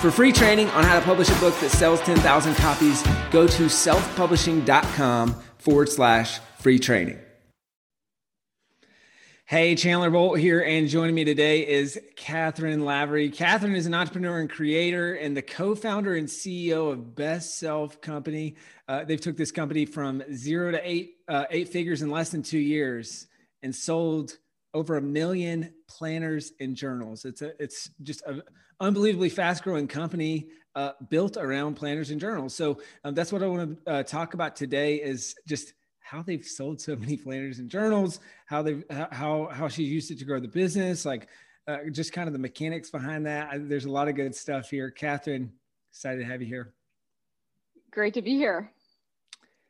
For free training on how to publish a book that sells 10,000 copies, go to selfpublishing.com forward slash free training. Hey, Chandler Bolt here, and joining me today is Cathryn Lavery. Cathryn is an entrepreneur and creator and the co-founder and CEO of Best Self Company. Uh, they've took this company from zero to eight uh, eight figures in less than two years and sold over a million planners and journals. It's a it's just a unbelievably fast growing company uh, built around planners and journals. So um, that's what I want to uh, talk about today is just how they've sold so many planners and journals, how they how how she used it to grow the business, like uh, just kind of the mechanics behind that. I, there's a lot of good stuff here. Cathryn, excited to have you here. Great to be here.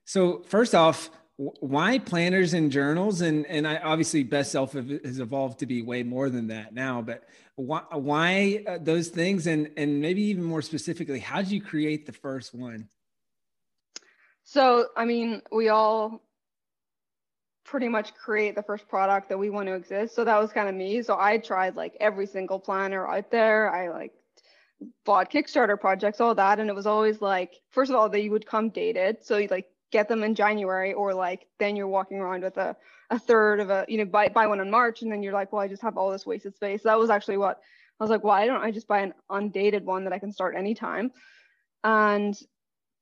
So first off, why planners and journals? And and I obviously best self has evolved to be way more than that now but why, why uh, those things? And and maybe even more specifically how did you create the first one? So i mean we all pretty much create the first product that we want to exist. So that was kind of me. So i tried like every single planner out there. I like bought kickstarter projects all that. And it was always like first of all they would come dated. So like get them in January or like then you're walking around with a, a third of a, you know, buy, buy one in March and then you're like, well, I just have all this wasted space. That was actually what I was like, why don't I just buy an undated one that I can start anytime? And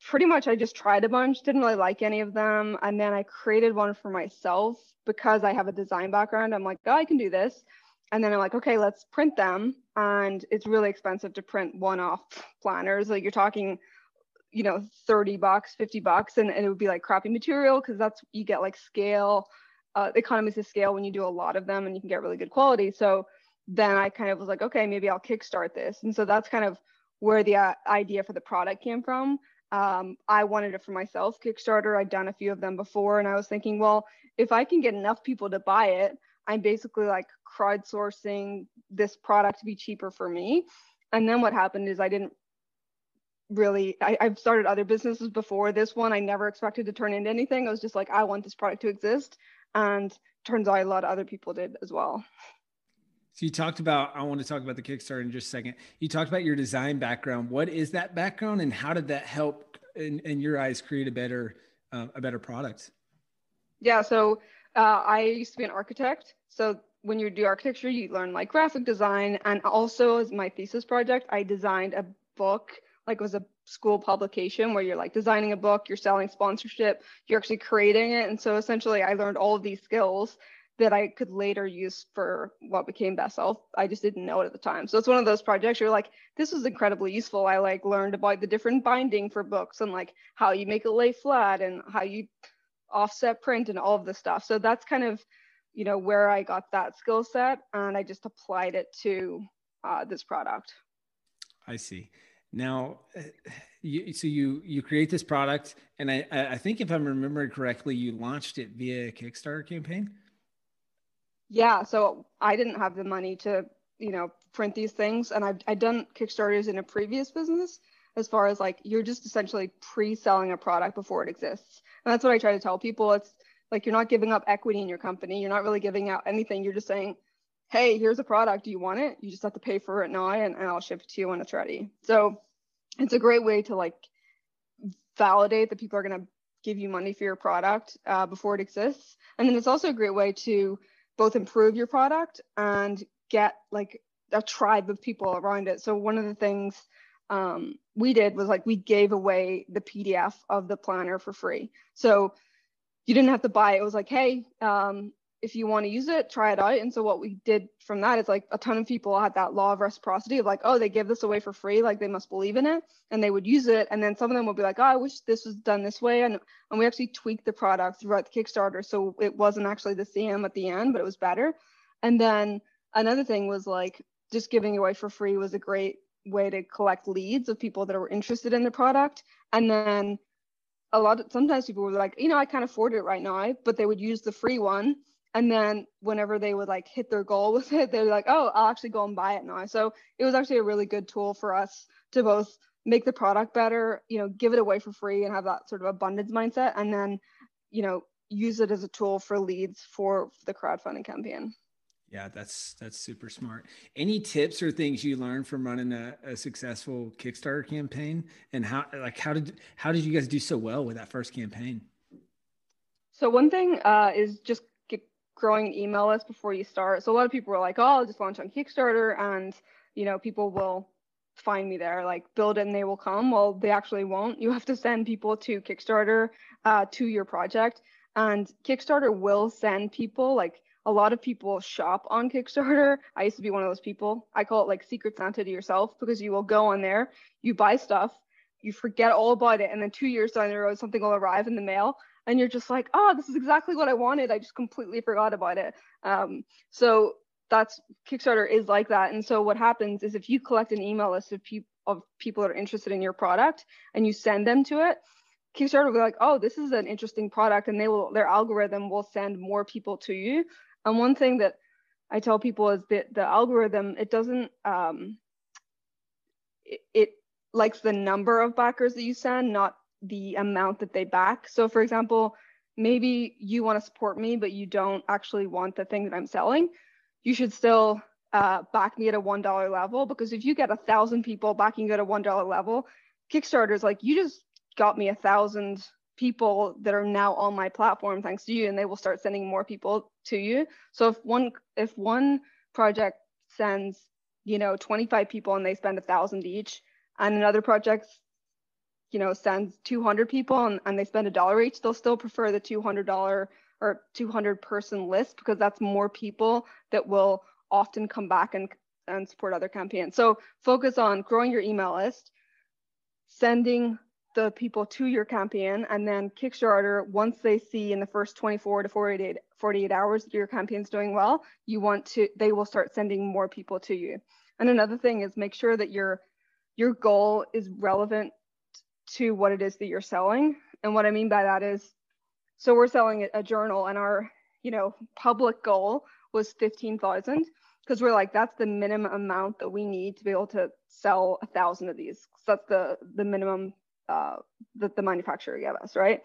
pretty much I just tried a bunch, didn't really like any of them. And then I created one for myself because I have a design background. I'm like, oh, I can do this. And then I'm like, okay, let's print them. And it's really expensive to print one off planners. Like you're talking you know 30 bucks 50 bucks and, and it would be like crappy material because that's you get like scale uh, economies of scale when you do a lot of them and you can get really good quality. So then i kind of was like okay maybe i'll kickstart this. And so that's kind of where the uh, idea for the product came from. Um, i wanted it for myself kickstarter. I'd done a few of them before and i was thinking well if i can get enough people to buy it i'm basically like crowdsourcing this product to be cheaper for me. And then what happened is i didn't really I, have started other businesses before this one. I never expected to turn into anything. I was just like i want this product to exist. And turns out a lot of other people did as well. So you talked about i want to talk about the kickstarter in just a second. You talked about your design background. What is that background and how did that help in, in your eyes create a better uh, a better product? Yeah so uh, i used to be an architect. So when you do architecture you learn like graphic design. And also as my thesis project i designed a book like it was a school publication where you're like designing a book, you're selling sponsorship, you're actually creating it. And so essentially I learned all of these skills that I could later use for what became Best Self. I just didn't know it at the time. So it's one of those projects you're like, this was incredibly useful. I like learned about the different binding for books and like how you make it lay flat and how you offset print and all of this stuff. So that's kind of, you know, where I got that skill set and I just applied it to uh, this product. I see. Now, uh, you, so you you create this product, and I I think if I'm remembering correctly, you launched it via a Kickstarter campaign. Yeah, so I didn't have the money to you know print these things, and I've I've done Kickstarters in a previous business. As far as like you're just essentially pre-selling a product before it exists, and that's what I try to tell people. It's like you're not giving up equity in your company. You're not really giving out anything. You're just saying, hey, here's a product. Do you want it? You just have to pay for it now and, and I'll ship it to you when it's ready. So it's a great way to like validate that people are going to give you money for your product uh, before it exists. And then it's also a great way to both improve your product and get like a tribe of people around it. So one of the things um, we did was like we gave away the PDF of the planner for free. So you didn't have to buy it. It was like, hey, um, if you want to use it, try it out. And so what we did from that is like a ton of people had that law of reciprocity of like, oh, they give this away for free, like they must believe in it, and they would use it. And then some of them would be like, oh, I wish this was done this way. And and we actually tweaked the product throughout the Kickstarter, so it wasn't actually the same at the end, but it was better. And then another thing was like just giving away for free was a great way to collect leads of people that were interested in the product. And then a lot of sometimes people were like, you know, I can't afford it right now, but they would use the free one. And then whenever they would like hit their goal with it, they're like, oh, I'll actually go and buy it now. So it was actually a really good tool for us to both make the product better, you know, give it away for free and have that sort of abundance mindset. And then, you know, use it as a tool for leads for the crowdfunding campaign. Yeah, that's that's super smart. Any tips or things you learned from running a, a, successful Kickstarter campaign, and how like how did how did you guys do so well with that first campaign? So one thing uh, is just growing an email list before you start. So a lot of people are like, "Oh, I'll just launch on Kickstarter, and you know, people will find me there. Like build it and they will come." Well, they actually won't. You have to send people to Kickstarter uh, to your project, and Kickstarter will send people like a lot of people shop on Kickstarter. I used to be one of those people. I call it like secret Santa to yourself because you will go on there, you buy stuff, you forget all about it, and then two years down the road, something will arrive in the mail, and you're just like, oh, this is exactly what I wanted. I just completely forgot about it. Um, so that's Kickstarter is like that. And so what happens is if you collect an email list of, pe- of people that are interested in your product and you send them to it, Kickstarter will be like, oh, this is an interesting product, and they will their algorithm will send more people to you. And one thing that I tell people is that the algorithm, it doesn't, um, it, it likes the number of backers that you send, not the amount that they back. So for example, maybe you want to support me, but you don't actually want the thing that I'm selling. You should still uh, back me at a $1 level because if you get a thousand people backing you at a $1 level, Kickstarter is like, you just got me a thousand people that are now on my platform thanks to you and they will start sending more people to you so if one if one project sends you know 25 people and they spend a thousand each and another project you know sends 200 people and, and they spend a dollar each they'll still prefer the $200 or 200 person list because that's more people that will often come back and and support other campaigns so focus on growing your email list sending the people to your campaign and then Kickstarter, once they see in the first 24 to 48, 48 hours that your campaign's doing well, you want to, they will start sending more people to you. And another thing is make sure that your, your goal is relevant to what it is that you're selling. And what I mean by that is, so we're selling a journal and our, you know, public goal was 15,000 because we're like, that's the minimum amount that we need to be able to sell a thousand of these. So that's the, the minimum uh, that the manufacturer gave us, right?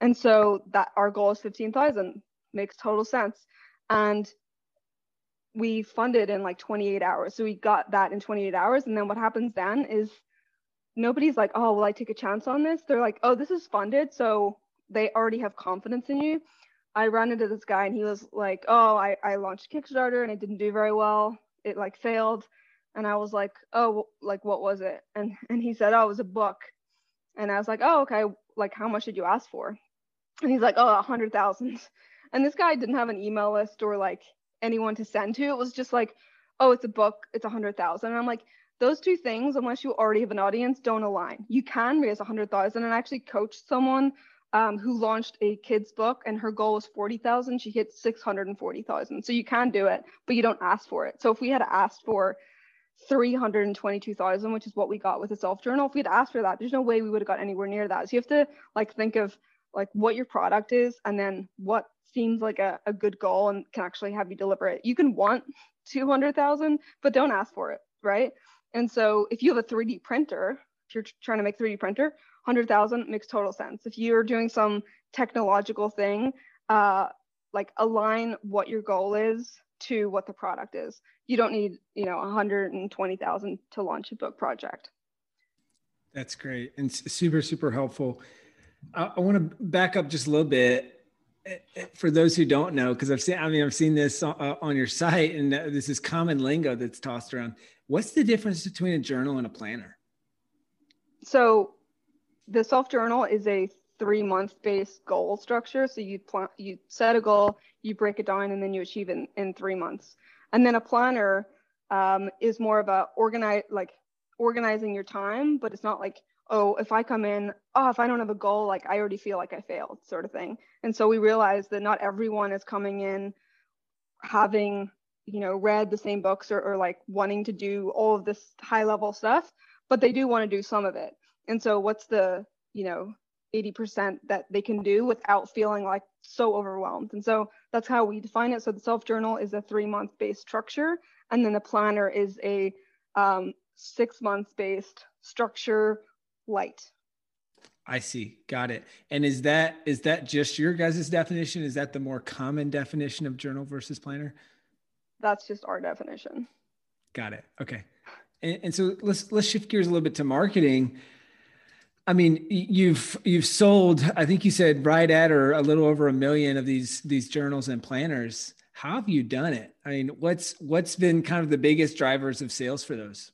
And so that our goal is 15,000 makes total sense. And we funded in like 28 hours. So we got that in 28 hours. And then what happens then is nobody's like, oh, will I take a chance on this? They're like, oh, this is funded. So they already have confidence in you. I ran into this guy and he was like, oh, I, I launched Kickstarter and it didn't do very well. It like failed. And I was like, oh, like what was it? And and he said, oh, it was a book. And I was like, oh, okay, like how much did you ask for? And he's like, oh, a hundred thousand. And this guy didn't have an email list or like anyone to send to. It was just like, oh, it's a book, it's a hundred thousand. And I'm like, those two things, unless you already have an audience, don't align. You can raise a hundred thousand and actually coach someone um, who launched a kid's book and her goal was 40,000. She hit 640,000. So you can do it, but you don't ask for it. So if we had asked for 322,000, which is what we got with the self journal. If we'd asked for that, there's no way we would have got anywhere near that. So you have to like think of like what your product is and then what seems like a, a good goal and can actually have you deliver it. You can want 200,000, but don't ask for it, right? And so if you have a 3D printer, if you're trying to make 3D printer, 100,000 makes total sense. If you're doing some technological thing, uh, like align what your goal is to what the product is. You don't need, you know, 120,000 to launch a book project. That's great and super, super helpful. I, I want to back up just a little bit eh, eh, for those who don't know, because I've seen, I mean, I've seen this uh, on your site and this is common lingo that's tossed around. What's the difference between a journal and a planner? So the self journal is a three month based goal structure. So you plan, you set a goal, you break it down, and then you achieve it in, in three months. And then a planner um, is more of a organize like organizing your time, but it's not like oh if I come in oh if I don't have a goal like I already feel like I failed sort of thing. And so we realized that not everyone is coming in having you know read the same books or, or like wanting to do all of this high level stuff but they do want to do some of it and so what's the you know 80% that they can do without feeling like so overwhelmed. And so that's how we define it. So the self journal is a three month based structure, and then the planner is a um, six months based structure light. I see. Got it. And is that is that just your guys' definition? Is that the more common definition of journal versus planner? That's just our definition. Got it. Okay. And, and so let's let's shift gears a little bit to marketing. I mean, you've you've sold, I think you said right at or a little over a million of these these journals and planners. How have you done it? I mean, what's what's been kind of the biggest drivers of sales for those?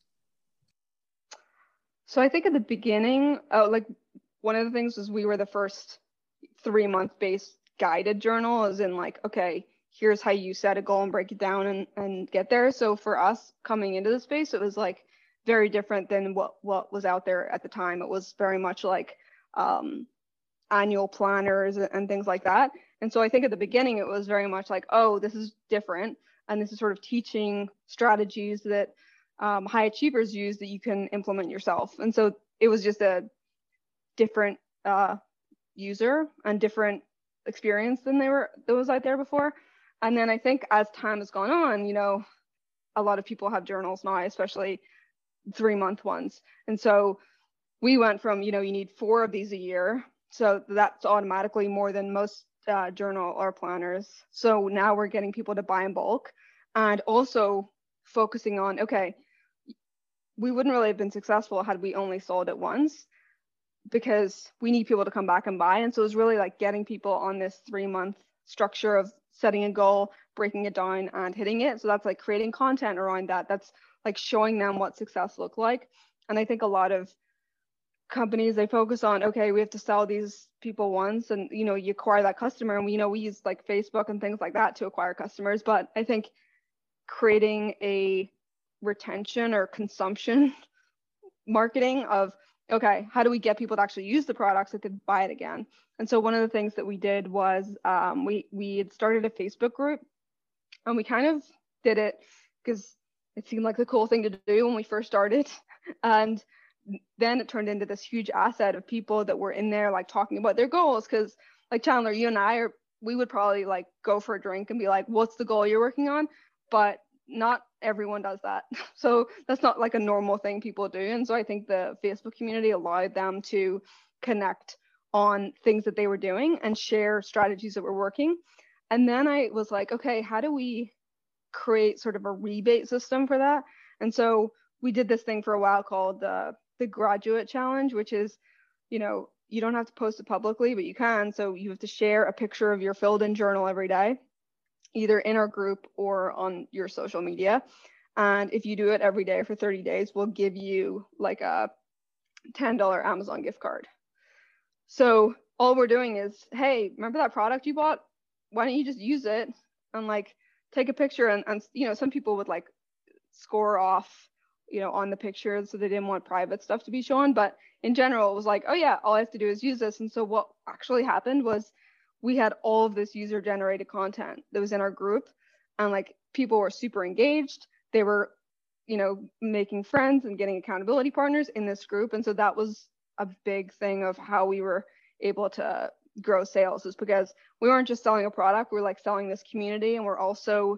So I think at the beginning, uh, like one of the things was we were the first three month based guided journal, as in like, okay, here's how you set a goal and break it down and and get there. So for us coming into the space, it was like very different than what what was out there at the time. It was very much like um, annual planners and things like that. And so I think at the beginning it was very much like, oh, this is different, and this is sort of teaching strategies that um, high achievers use that you can implement yourself. And so it was just a different uh, user and different experience than they were that was out there before. And then I think as time has gone on, you know, a lot of people have journals now, especially three month ones. And so we went from, you know, you need four of these a year. So that's automatically more than most uh, journal or planners. So now we're getting people to buy in bulk and also focusing on, okay, we wouldn't really have been successful had we only sold it once because we need people to come back and buy. And so it's really like getting people on this three month structure of setting a goal, breaking it down and hitting it. So that's like creating content around that. That's like showing them what success look like. And I think a lot of companies they focus on okay we have to sell these people once and you know you acquire that customer and we you know we use like facebook and things like that to acquire customers but i think creating a retention or consumption marketing of okay how do we get people to actually use the products that they buy it again and so one of the things that we did was um, we we had started a facebook group and we kind of did it because it seemed like the cool thing to do when we first started. And then it turned into this huge asset of people that were in there like talking about their goals. Cause like Chandler, you and I are we would probably like go for a drink and be like, what's the goal you're working on? But not everyone does that. So that's not like a normal thing people do. And so I think the Facebook community allowed them to connect on things that they were doing and share strategies that were working. And then I was like, okay, how do we create sort of a rebate system for that. And so we did this thing for a while called the the graduate challenge, which is, you know, you don't have to post it publicly, but you can. So you have to share a picture of your filled in journal every day, either in our group or on your social media. And if you do it every day for 30 days, we'll give you like a $10 Amazon gift card. So all we're doing is, hey, remember that product you bought? Why don't you just use it? And like take a picture and, and you know some people would like score off you know on the picture so they didn't want private stuff to be shown but in general it was like oh yeah all i have to do is use this and so what actually happened was we had all of this user generated content that was in our group and like people were super engaged they were you know making friends and getting accountability partners in this group and so that was a big thing of how we were able to grow sales is because we weren't just selling a product, we are like selling this community and we're also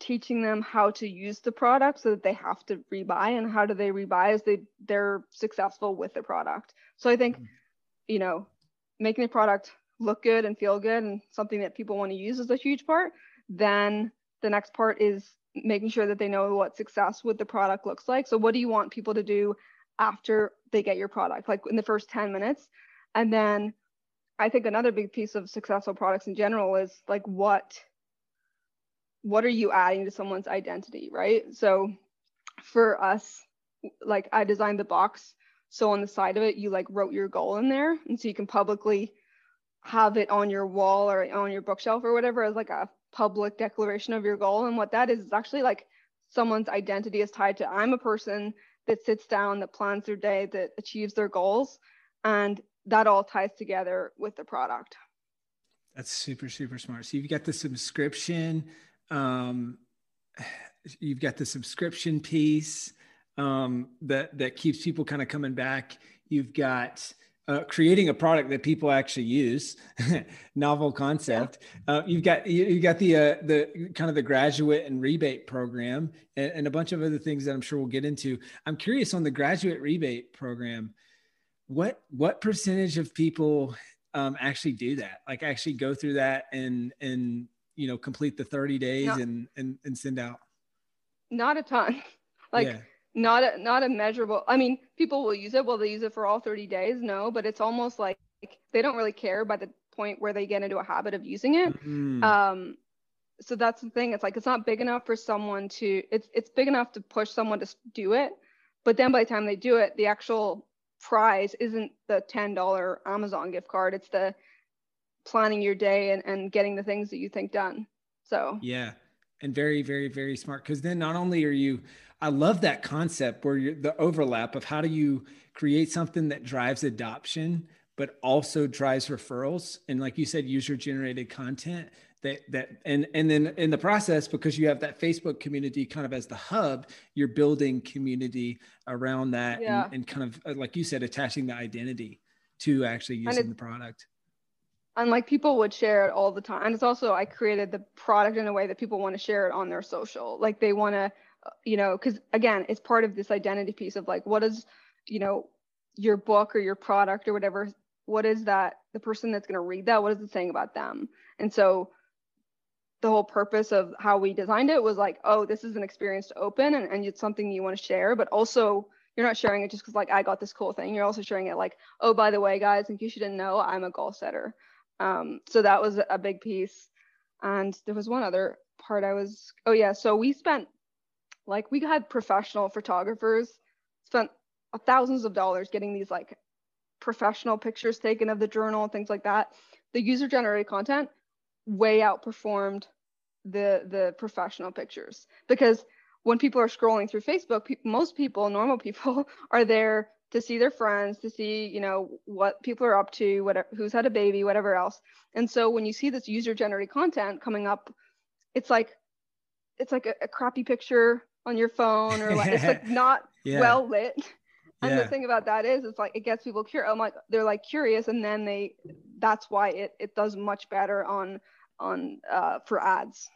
teaching them how to use the product so that they have to rebuy and how do they rebuy as they they're successful with the product. So I think, mm-hmm. you know, making the product look good and feel good and something that people want to use is a huge part. Then the next part is making sure that they know what success with the product looks like. So what do you want people to do after they get your product? Like in the first 10 minutes. And then I think another big piece of successful products in general is like what what are you adding to someone's identity, right? So for us, like I designed the box so on the side of it you like wrote your goal in there and so you can publicly have it on your wall or on your bookshelf or whatever as like a public declaration of your goal and what that is is actually like someone's identity is tied to I'm a person that sits down that plans their day that achieves their goals and that all ties together with the product. That's super, super smart. So you've got the subscription, um, you've got the subscription piece um, that that keeps people kind of coming back. You've got uh, creating a product that people actually use novel concept. Yeah. uh, you've got you, you got the uh, the kind of the graduate and rebate program and, and, a bunch of other things that i'm sure we'll get into. I'm curious on the graduate rebate program what what percentage of people um, actually do that? Like actually go through that and and you know complete the 30 days no. and, and and send out? Not a ton. Like yeah not a not a measurable i mean people will use it. Will they use it for all 30 days? No but it's almost like they don't really care by the point where they get into a habit of using it. Mm-hmm. um so that's the thing. It's like it's not big enough for someone to it's it's big enough to push someone to do it. But then by the time they do it the actual prize isn't the $10 amazon gift card. It's the planning your day and, and getting the things that you think done. So yeah and very very very smart because then not only are you I love that concept where you're the overlap of how do you create something that drives adoption, but also drives referrals. And like you said, user generated content that, that, and, and then in the process, because you have that Facebook community kind of as the hub, you're building community around that yeah. and, and, kind of, uh, like you said, attaching the identity to actually using the product and like people would share it all the time. And it's also i created the product in a way that people want to share it on their social. Like they want to uh, you know because again it's part of this identity piece of like what is you know your book or your product or whatever what is that the person that's going to read that? What is it saying about them? And so the whole purpose of how we designed it was like oh this is an experience to open and, and it's something you want to share but also you're not sharing it just because like i got this cool thing. You're also sharing it like oh by the way guys in case you didn't know i'm a goal setter um, so that was a big piece and there was one other part i was oh yeah so we spent like we had professional photographers spent thousands of dollars getting these like professional pictures taken of the journal things like that. The user generated content way outperformed the the professional pictures because when people are scrolling through Facebook, pe- most people, normal people, are there to see their friends, to see, you know, what people are up to, whatever, who's had a baby, whatever else. And so when you see this user generated content coming up, it's like, it's like a, a crappy picture on your phone or like it's like not yeah. well lit. And yeah. the thing about that is it's like it gets people curious. I'm like they're like curious and then they that's why it it does much better on on uh for ads.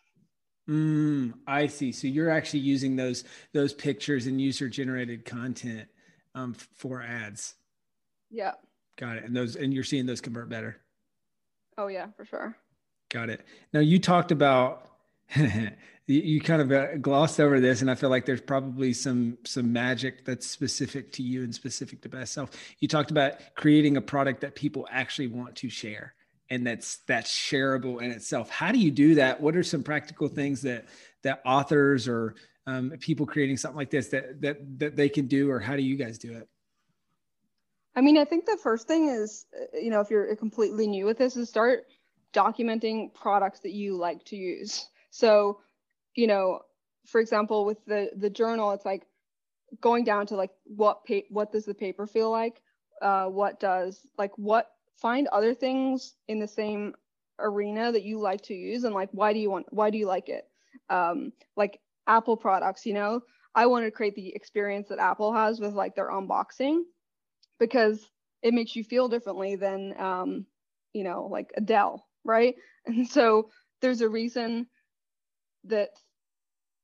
Mm, I see. So you're actually using those those pictures and user generated content um, for ads. Yeah. Got it. And those and you're seeing those convert better. Oh yeah, for sure. Got it. Now you talked about you kind of uh, glossed over this and i feel like there's probably some some magic that's specific to you and specific to best self you talked about creating a product that people actually want to share and that's that's shareable in itself how do you do that what are some practical things that that authors or um, people creating something like this that that that they can do or how do you guys do it i mean i think the first thing is uh, you know if you're completely new with this is start documenting products that you like to use so you know, for example, with the the journal, it's like going down to like what pa- what does the paper feel like? Uh, what does like what find other things in the same arena that you like to use and like why do you want why do you like it? Um, like Apple products, you know, I want to create the experience that Apple has with like their unboxing because it makes you feel differently than um, you know, like a Dell, right? And so there's a reason that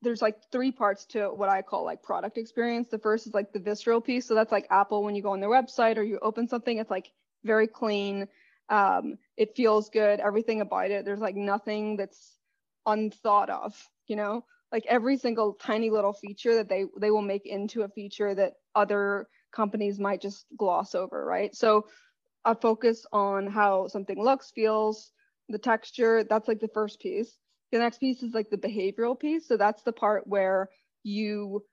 there's like three parts to what I call like product experience. The first is like the visceral piece. So that's like Apple when you go on their website or you open something, it's like very clean. Um, it feels good, everything about it. There's like nothing that's unthought of, you know, like every single tiny little feature that they they will make into a feature that other companies might just gloss over, right? So a focus on how something looks, feels, the texture. That's like the first piece. The next piece is like the behavioral piece. So that's the part where you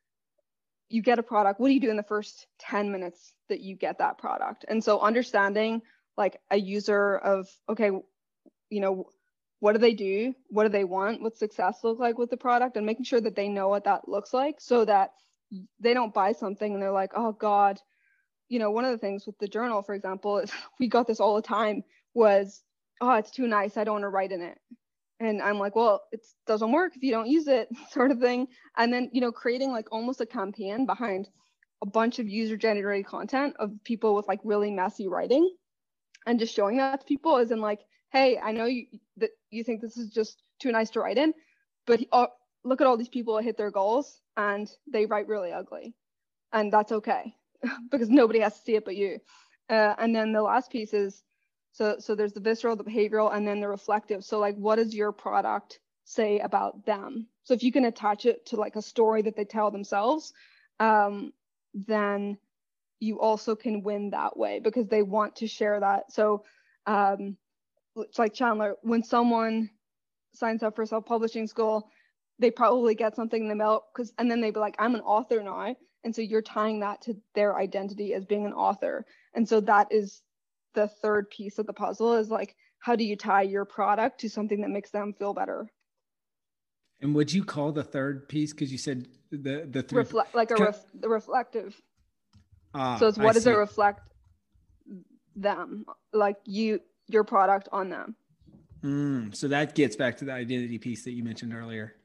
you get a product. What do you do in the first 10 minutes that you get that product? And so understanding like a user of okay, you know, what do they do? What do they want? What success look like with the product? And making sure that they know what that looks like so that they don't buy something and they're like, oh God, you know, one of the things with the journal, for example, is we got this all the time was, oh, it's too nice. I don't want to write in it and i'm like well it doesn't work if you don't use it sort of thing and then you know creating like almost a campaign behind a bunch of user generated content of people with like really messy writing and just showing that to people is in like hey i know you that you think this is just too nice to write in but uh, look at all these people that hit their goals and they write really ugly. And that's okay because nobody has to see it but you. Uh, and then the last piece is so so there's the visceral the behavioral and then the reflective. So like what does your product say about them? So if you can attach it to like a story that they tell themselves um, then you also can win that way because they want to share that. So um, it's like chandler when someone signs up for self-publishing school they probably get something in the mail because and then they'd be like i'm an author now and so you're tying that to their identity as being an author. And so that is the third piece of the puzzle is like how do you tie your product to something that makes them feel better? And would you call the third piece because you said the the three Refle- like a ref- the reflective. Ah, so it's what I does see. it reflect them? Like you your product on them mm, so that gets back to the identity piece that you mentioned earlier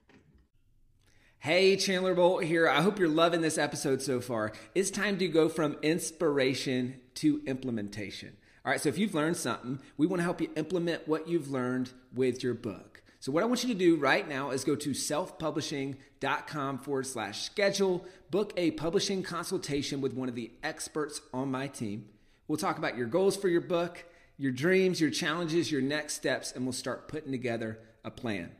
Hey, Chandler Bolt here. I hope you're loving this episode so far. It's time to go from inspiration to implementation. All right, so if you've learned something, we want to help you implement what you've learned with your book. So, what I want you to do right now is go to selfpublishing.com forward slash schedule, book a publishing consultation with one of the experts on my team. We'll talk about your goals for your book, your dreams, your challenges, your next steps, and we'll start putting together a plan.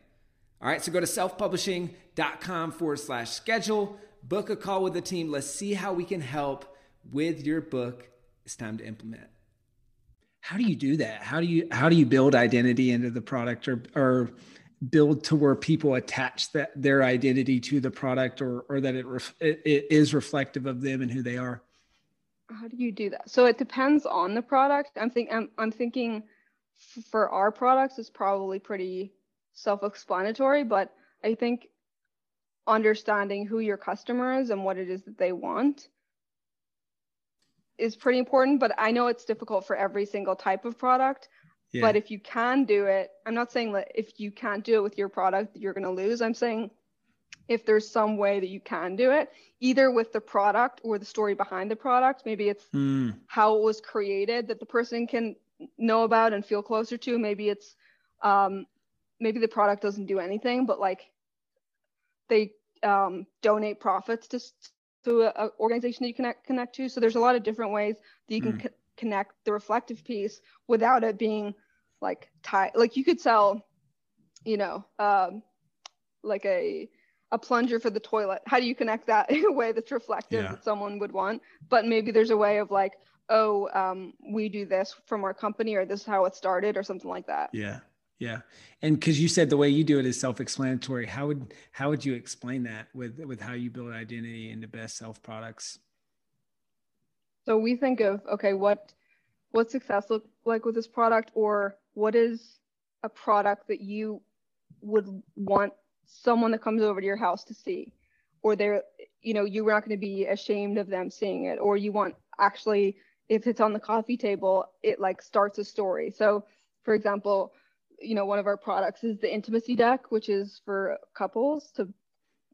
All right, so go to selfpublishing.com forward slash schedule, book a call with the team. Let's see how we can help with your book. It's time to implement. How do you do that? How do you how do you build identity into the product or or build to where people attach that their identity to the product or or that it, ref, it, it is reflective of them and who they are? How do you do that? So it depends on the product. I'm think I'm, I'm thinking for our products it's probably pretty self-explanatory, but I think understanding who your customer is and what it is that they want is pretty important. But I know it's difficult for every single type of product. Yeah. But if you can do it, I'm not saying that if you can't do it with your product, you're going to lose. I'm saying if there's some way that you can do it, either with the product or the story behind the product, maybe it's mm. how it was created that the person can know about and feel closer to. Maybe it's um, maybe the product doesn't do anything, but like they um, donate profits to to an organization that you connect connect to. So there's a lot of different ways that you can mm. co- connect the reflective piece without it being like tied. Like you could sell, you know, um, like a a plunger for the toilet. How do you connect that in a way that's reflective yeah. that someone would want? But maybe there's a way of like, oh, um, we do this from our company, or this is how it started, or something like that. Yeah. Yeah. And cuz you said the way you do it is self-explanatory, how would how would you explain that with with how you build identity into best self products? So we think of okay, what what success look like with this product or what is a product that you would want someone that comes over to your house to see or they're you know you're not going to be ashamed of them seeing it or you want actually if it's on the coffee table it like starts a story so for example you know, one of our products is the intimacy deck, which is for couples to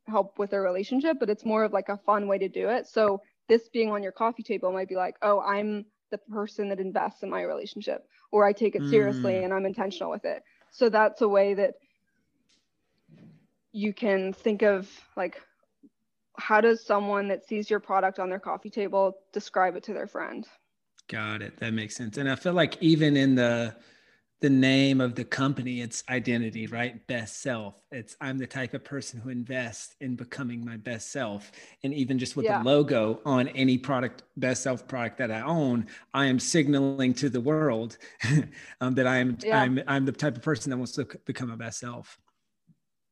help with their relationship, but it's more of like a fun way to do it. So this being on your coffee table might be like, oh, I'm the person that invests in my relationship, or I take it seriously mm. and I'm intentional with it. So that's a way that you can think of like how does someone that sees your product on their coffee table describe it to their friend? Got it. That makes sense. And I feel like even in the the name of the company, it's identity, right? Best self. It's I'm the type of person who invests in becoming my best self. And even just with yeah. the logo on any product, best self product that I own, I am signaling to the world um, that I am yeah. I'm I'm the type of person that wants to become a best self.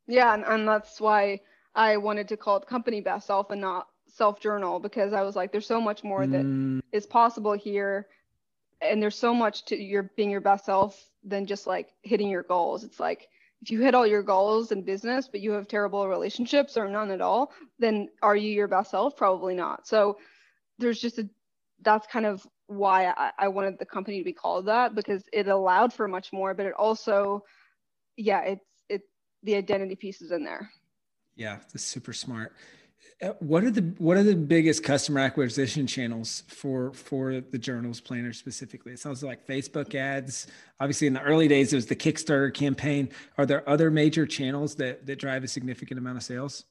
Yeah, and, and that's why I wanted to call it company best self and not self journal because I was like, there's so much more that mm. is possible here and there's so much to your being your best self than just like hitting your goals. It's like if you hit all your goals in business, but you have terrible relationships or none at all, then are you your best self? Probably not. So there's just a that's kind of why I, I wanted the company to be called that because it allowed for much more, but it also, yeah, it's it the identity pieces in there. Yeah, that's super smart. Uh, what are the what are the biggest customer acquisition channels for for the journals planner specifically? It sounds like Facebook ads. Obviously, in the early days, it was the Kickstarter campaign. Are there other major channels that that drive a significant amount of sales?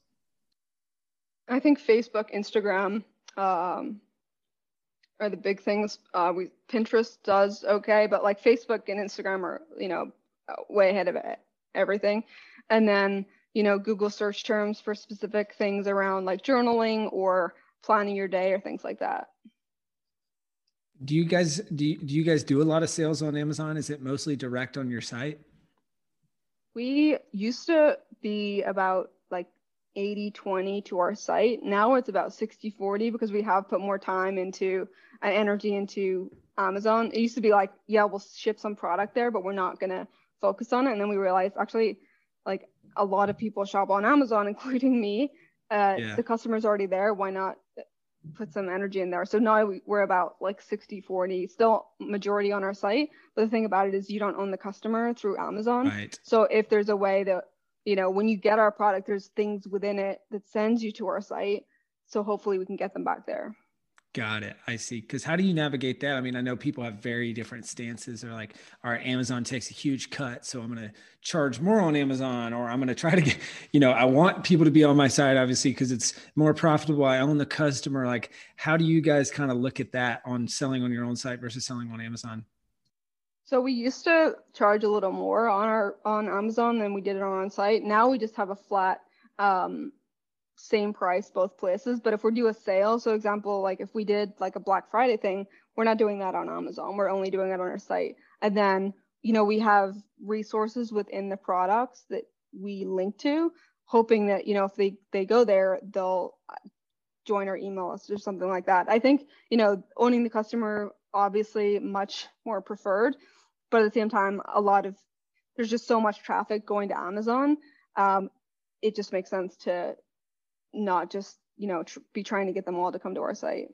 I think Facebook, Instagram um, are the big things. Uh, we Pinterest does okay, but like Facebook and Instagram are you know way ahead of it, everything. And then you know Google search terms for specific things around like journaling or planning your day or things like that. Do you guys do you, do you guys do a lot of sales on Amazon? Is it mostly direct on your site? We used to be about like 80 20 to our site. Now it's about 60 40 because we have put more time into and energy into Amazon. It used to be like, yeah, we'll ship some product there, but we're not going to focus on it. And then we realized actually, like a lot of people shop on Amazon, including me. Uh, yeah. The customer's already there. Why not put some energy in there? So now we're about like 60 40, still majority on our site. But the thing about it is, you don't own the customer through Amazon. Right. So if there's a way that, you know, when you get our product, there's things within it that sends you to our site. So hopefully we can get them back there. Got it. I see. Because how do you navigate that? I mean, I know people have very different stances. They're like, all right, Amazon takes a huge cut. So I'm going to charge more on Amazon, or I'm going to try to get, you know, I want people to be on my side, obviously, because it's more profitable. I own the customer. Like, how do you guys kind of look at that on selling on your own site versus selling on Amazon? So we used to charge a little more on our on Amazon than we did it on site. Now we just have a flat um, same price both places. But if we do a sale, so example, like if we did like a Black Friday thing, we're not doing that on Amazon. We're only doing it on our site. And then, you know, we have resources within the products that we link to, hoping that, you know, if they they go there, they'll join our email list or something like that. I think, you know, owning the customer obviously much more preferred, but at the same time, a lot of there's just so much traffic going to Amazon. Um, it just makes sense to not just you know tr- be trying to get them all to come to our site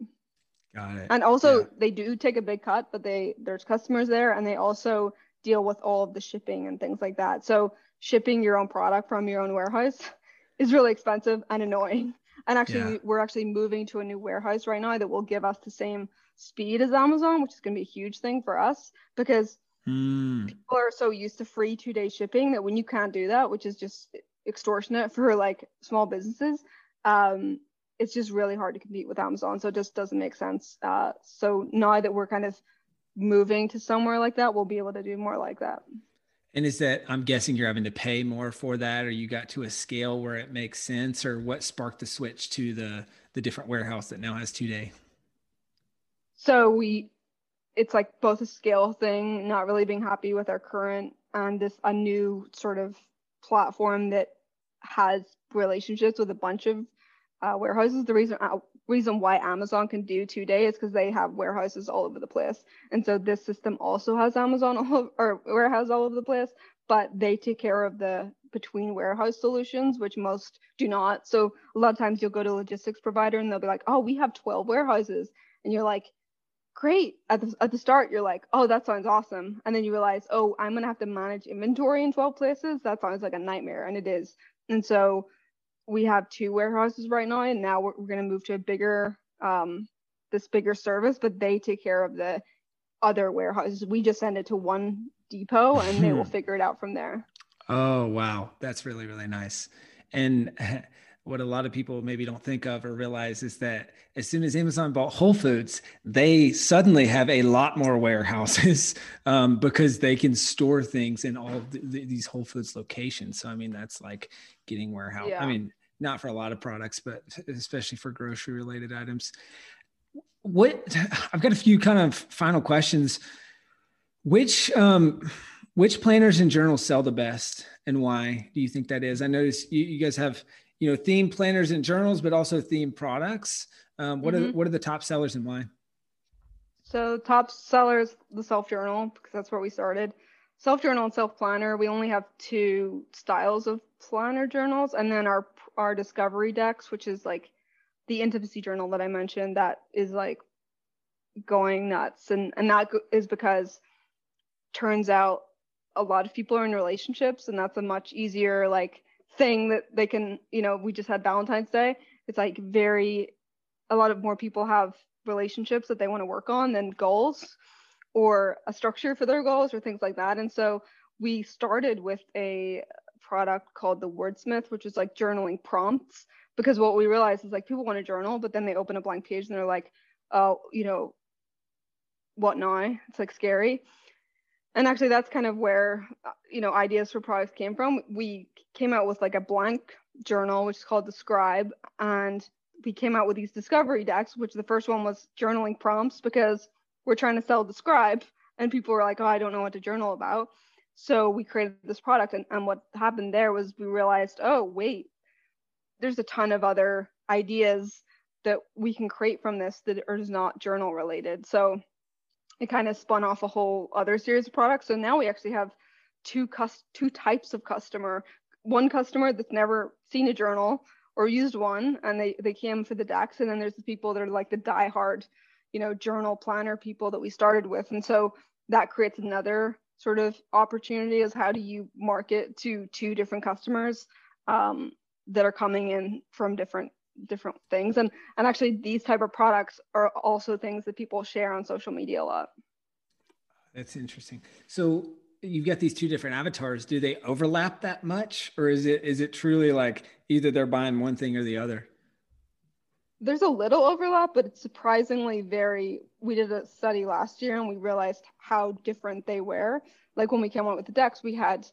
got it and also yeah. they do take a big cut but they there's customers there and they also deal with all of the shipping and things like that so shipping your own product from your own warehouse is really expensive and annoying and actually yeah. we're actually moving to a new warehouse right now that will give us the same speed as amazon which is going to be a huge thing for us because mm. people are so used to free two day shipping that when you can't do that which is just extortionate for like small businesses um, it's just really hard to compete with Amazon. So it just doesn't make sense. Uh, so now that we're kind of moving to somewhere like that, we'll be able to do more like that. And is that, I'm guessing you're having to pay more for that, or you got to a scale where it makes sense, or what sparked the switch to the, the different warehouse that now has two day? So we, it's like both a scale thing, not really being happy with our current and this, a new sort of platform that has relationships with a bunch of uh, warehouses. The reason uh, reason why Amazon can do two day is because they have warehouses all over the place, and so this system also has Amazon all, or warehouse all over the place, but they take care of the between warehouse solutions, which most do not. So a lot of times you'll go to a logistics provider and they'll be like, "Oh, we have 12 warehouses," and you're like, "Great!" At the at the start, you're like, "Oh, that sounds awesome," and then you realize, "Oh, I'm gonna have to manage inventory in 12 places. That sounds like a nightmare," and it is. And so we have two warehouses right now, and now we're, we're going to move to a bigger, um, this bigger service, but they take care of the other warehouses. We just send it to one depot, and they will figure it out from there. Oh wow, that's really really nice. And what a lot of people maybe don't think of or realize is that as soon as Amazon bought Whole Foods, they suddenly have a lot more warehouses um, because they can store things in all the, these Whole Foods locations. So I mean, that's like getting warehouse. Yeah. I mean, not for a lot of products, but especially for grocery related items. What I've got a few kind of final questions. Which um, which planners and journals sell the best, and why do you think that is? I notice you, you guys have you know theme planners and journals, but also theme products. Um, what mm-hmm. are what are the top sellers and why? So top sellers the self journal because that's where we started. Self journal and self planner. We only have two styles of planner journals, and then our our discovery decks, which is like the intimacy journal that I mentioned, that is like going nuts, and and that is because turns out a lot of people are in relationships, and that's a much easier like thing that they can, you know, we just had Valentine's Day. It's like very a lot of more people have relationships that they want to work on than goals or a structure for their goals or things like that. And so we started with a product called the wordsmith which is like journaling prompts because what we realized is like people want to journal but then they open a blank page and they're like oh you know what now it's like scary. And actually that's kind of where you know ideas for products came from we came out with like a blank journal which is called the scribe and we came out with these discovery decks which the first one was journaling prompts because we're trying to sell the scribe and people were like oh i don't know what to journal about so we created this product and, and what happened there was we realized oh wait there's a ton of other ideas that we can create from this that are not journal related so it kind of spun off a whole other series of products. So now we actually have two cus- two types of customer. One customer that's never seen a journal or used one, and they they came for the decks, and then there's the people that are like the diehard, you know, journal planner people that we started with, and so that creates another sort of opportunity is how do you market to two different customers um, that are coming in from different different things. And and actually these type of products are also things that people share on social media a lot. That's interesting. So you've got these two different avatars do they overlap that much? Or is it is it truly like either they're buying one thing or the other? There's a little overlap but it's surprisingly very we did a study last year and we realized how different they were. Like when we came out with the decks we had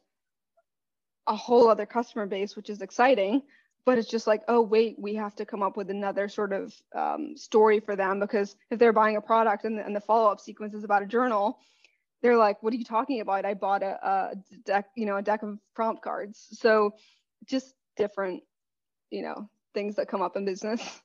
a whole other customer base which is exciting but it's just like oh wait we have to come up with another sort of um, story for them because if they're buying a product and the, and the follow-up sequence is about a journal they're like what are you talking about? I bought a, a deck you know a deck of prompt cards. So just different you know things that come up in business.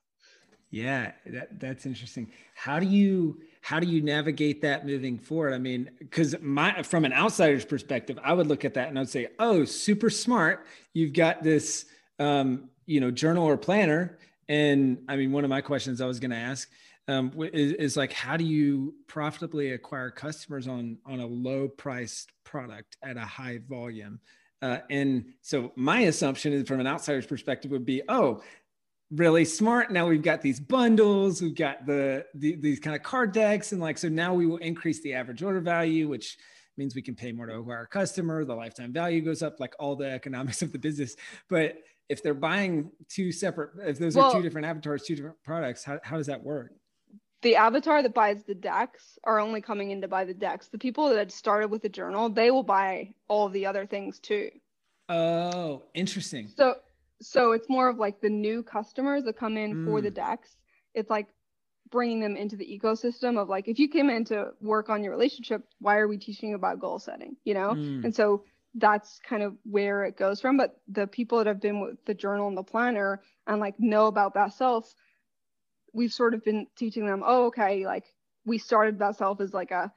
Yeah that, that's interesting. How do you how do you navigate that moving forward? I mean because my from an outsider's perspective i would look at that and i'd say oh super smart. You've got this um, you know, journal or planner. And I mean, one of my questions I was going to ask um, is, is, like, how do you profitably acquire customers on on a low priced product at a high volume? Uh, and so my assumption is from an outsider's perspective would be, oh, really smart. Now we've got these bundles, we've got the, the these kind of card decks, and like so now we will increase the average order value, which means we can pay more to acquire a customer. The lifetime value goes up, like all the economics of the business. But if they're buying two separate, if those well, are two different avatars, two different products, how, how does that work? The avatar that buys the decks are only coming in to buy the decks. The people that started with the journal, they will buy all the other things too. Oh, interesting. So, so it's more of like the new customers that come in mm. for the mm. decks. It's like bringing them into the ecosystem of like if you came in to work on your relationship why are we teaching about goal setting you know mm. and so that's kind of where it goes from. But the people that have been with the journal and the planner and like know about best self, we've sort of been teaching them, oh, okay, like we started that self as like a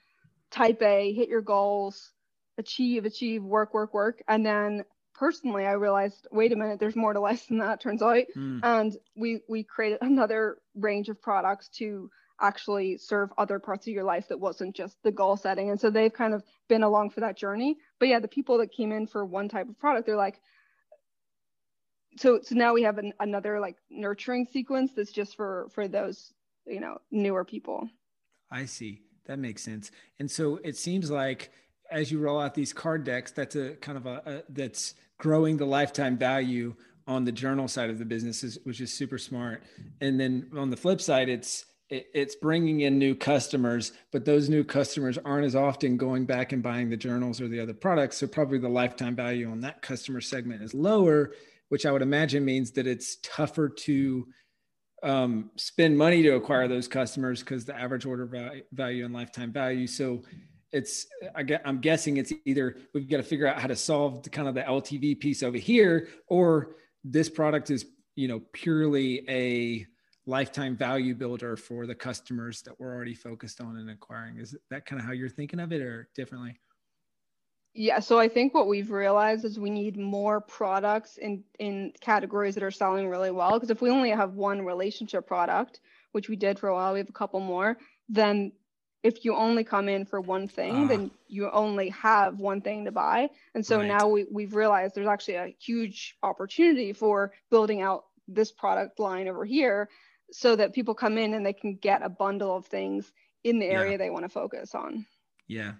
type A, hit your goals, achieve, achieve, work, work, work. And then personally I realized, wait a minute, there's more to life than that turns out. Mm. And we we created another range of products to actually serve other parts of your life that wasn't just the goal setting. And so they've kind of been along for that journey. But yeah, the people that came in for one type of product, they're like, so so now we have an, another like nurturing sequence that's just for for those you know newer people. I see. That makes sense. And so it seems like as you roll out these card decks, that's a kind of a, a that's growing the lifetime value on the journal side of the business, which is super smart. And then on the flip side, it's it's bringing in new customers, but those new customers aren't as often going back and buying the journals or the other products. So probably the lifetime value on that customer segment is lower, which I would imagine means that it's tougher to um, spend money to acquire those customers because the average order value and lifetime value. So it's I I'm guessing it's either we've got to figure out how to solve the kind of the LTV piece over here, or this product is you know purely a lifetime value builder for the customers that we're already focused on and acquiring. Is that kind of how you're thinking of it or differently? Yeah, so I think what we've realized is we need more products in in categories that are selling really well because if we only have one relationship product, which we did for a while, we have a couple more, then if you only come in for one thing, uh, then you only have one thing to buy. And so right. now we, we've realized there's actually a huge opportunity for building out this product line over here so that people come in and they can get a bundle of things in the area yeah. they want to focus on. Yeah,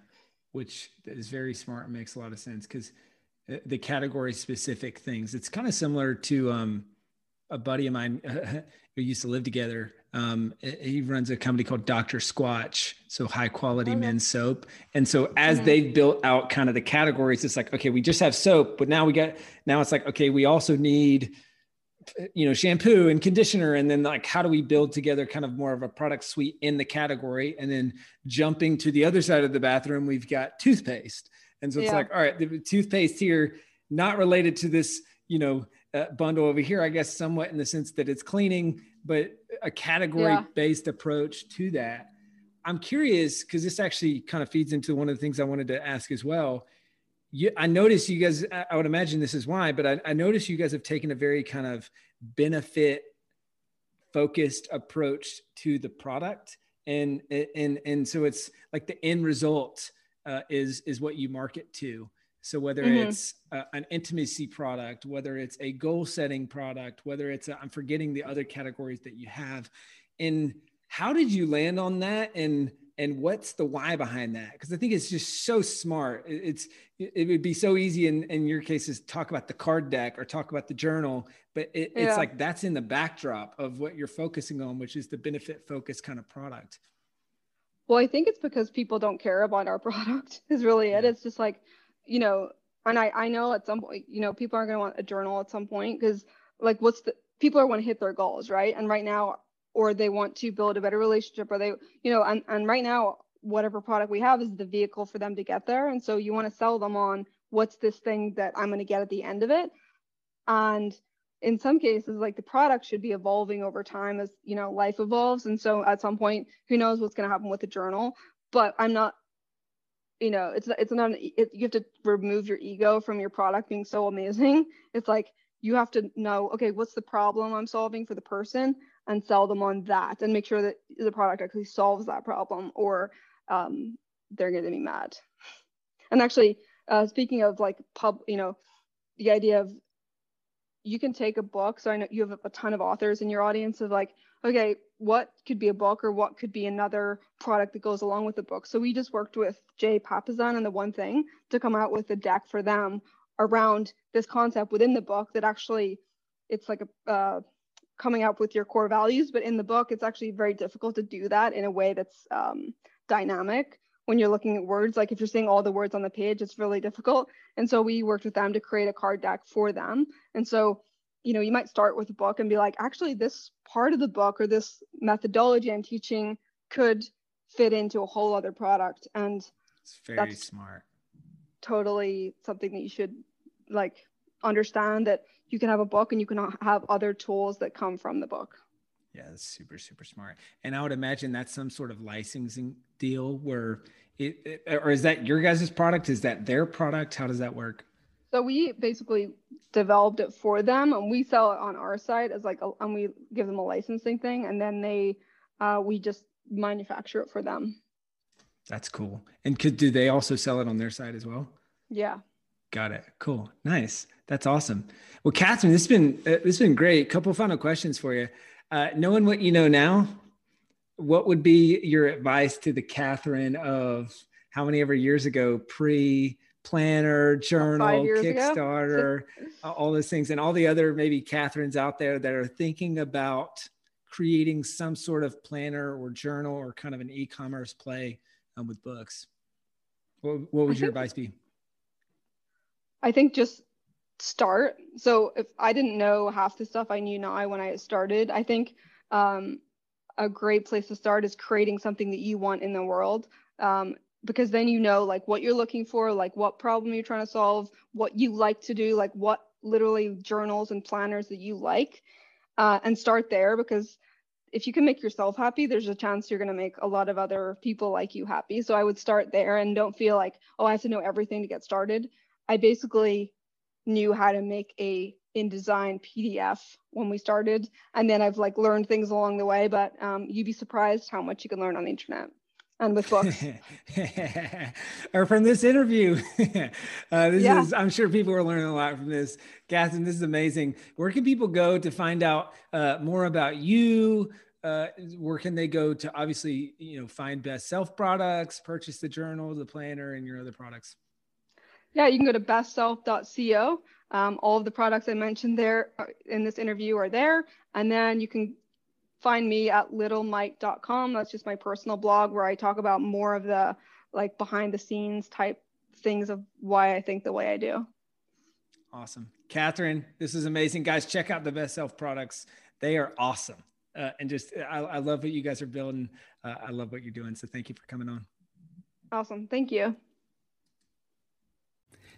which is very smart and makes a lot of sense because uh, the category specific things. It's kind of similar to um, a buddy of mine who used to live together. Um, he runs a company called Dr. Squatch, so high quality okay. men's soap. And so as they've built out kind of the categories, it's like, okay, we just have soap, but now we got, now it's like, okay, we also need, you know, shampoo and conditioner. And then like, how do we build together kind of more of a product suite in the category? And then jumping to the other side of the bathroom, we've got toothpaste. And so it's yeah. like, all right, the toothpaste here, not related to this, you know, uh, bundle over here, I guess, somewhat in the sense that it's cleaning, but a category based approach to that. I'm curious because this actually kind of feeds into one of the things I wanted to ask as well. You, I notice you guys, I would imagine this is why, but I, I notice you guys have taken a very kind of benefit focused approach to the product. And, and, and so it's like the end result uh, is, is what you market to. So whether mm-hmm. it's uh, an intimacy product, whether it's a goal setting product, whether it's i am forgetting the other categories that you have, and how did you land on that? And and what's the why behind that? Because I think it's just so smart. It's it would be so easy in in your cases talk about the card deck or talk about the journal, but it, yeah. it's like that's in the backdrop of what you're focusing on, which is the benefit focused kind of product. Well, I think it's because people don't care about our product. Is really it. It's just like you know, and I, I know at some point, you know, people are going to want a journal at some point because like what's the people are going to hit their goals, right? And right now, or they want to build a better relationship or they, you know, and, and right now, whatever product we have is the vehicle for them to get there. And so you want to sell them on what's this thing that I'm going to get at the end of it. And in some cases, like the product should be evolving over time as, you know, life evolves. And so at some point, who knows what's going to happen with the journal, but I'm not you know it's it's not it, you have to remove your ego from your product being so amazing it's like you have to know okay what's the problem i'm solving for the person and sell them on that and make sure that the product actually solves that problem or um, they're going to be mad and actually uh, speaking of like pub you know the idea of you can take a book so i know you have a ton of authors in your audience of like okay, what could be a book or what could be another product that goes along with the book. So we just worked with Jay Papasan and the One Thing to come out with a deck for them around this concept within the book that actually it's like a uh, coming up with your core values, but in the book it's actually very difficult to do that in a way that's um, dynamic when you're looking at words. Like if you're seeing all the words on the page, it's really difficult. And so we worked with them to create a card deck for them. And so you know, you might start with a book and be like, actually, this part of the book or this methodology I'm teaching could fit into a whole other product. And it's very smart. Totally something that you should like understand that you can have a book and you can have other tools that come from the book. Yeah, that's super, super smart. And I would imagine that's some sort of licensing deal where it, it or is that your guys' product? Is that their product? How does that work? So we basically developed it for them and we sell it on our side as like a, and we give them a licensing thing and then they uh, we just manufacture it for them. That's cool. And could do they also sell it on their side as well? Yeah. Got it. Cool. Nice. That's awesome. Well, Cathryn, this has been uh, this has been great. Couple final questions for you. Uh, knowing what you know now, what would be your advice to the Cathryn of how many ever years ago pre planner, journal, Kickstarter, all those things, and all the other maybe Cathryns out there that are thinking about creating some sort of planner or journal or kind of an e-commerce play um, with books. What, what would your advice be? I think just start. So if I didn't know half the stuff I knew now when I started, I think um, a great place to start is creating something that you want in the world. Um, because then you know like what you're looking for, like what problem you're trying to solve, what you like to do, like what literally journals and planners that you like, uh, and start there because if you can make yourself happy, there's a chance you're going to make a lot of other people like you happy. So I would start there and don't feel like, oh, I have to know everything to get started. I basically knew how to make a InDesign PDF when we started. And then I've like learned things along the way, but um, you'd be surprised how much you can learn on the internet. and with books. or from this interview. uh, this yeah. is, I'm sure people are learning a lot from this. Cathryn, this is amazing. Where can people go to find out uh, more about you? Uh, where can they go to obviously, you know, find best self products, purchase the journal, the planner, and your other products? Yeah, you can go to bestself.co. Um, all of the products I mentioned there uh, in this interview are there. And then you can find me at littlemight.com. That's just my personal blog where I talk about more of the like behind the scenes type things of why I think the way I do. Awesome. Cathryn, this is amazing. Guys, check out the Best Self products. They are awesome. Uh, and just, I, I, love what you guys are building. Uh, I love what you're doing. So thank you for coming on. Awesome. Thank you.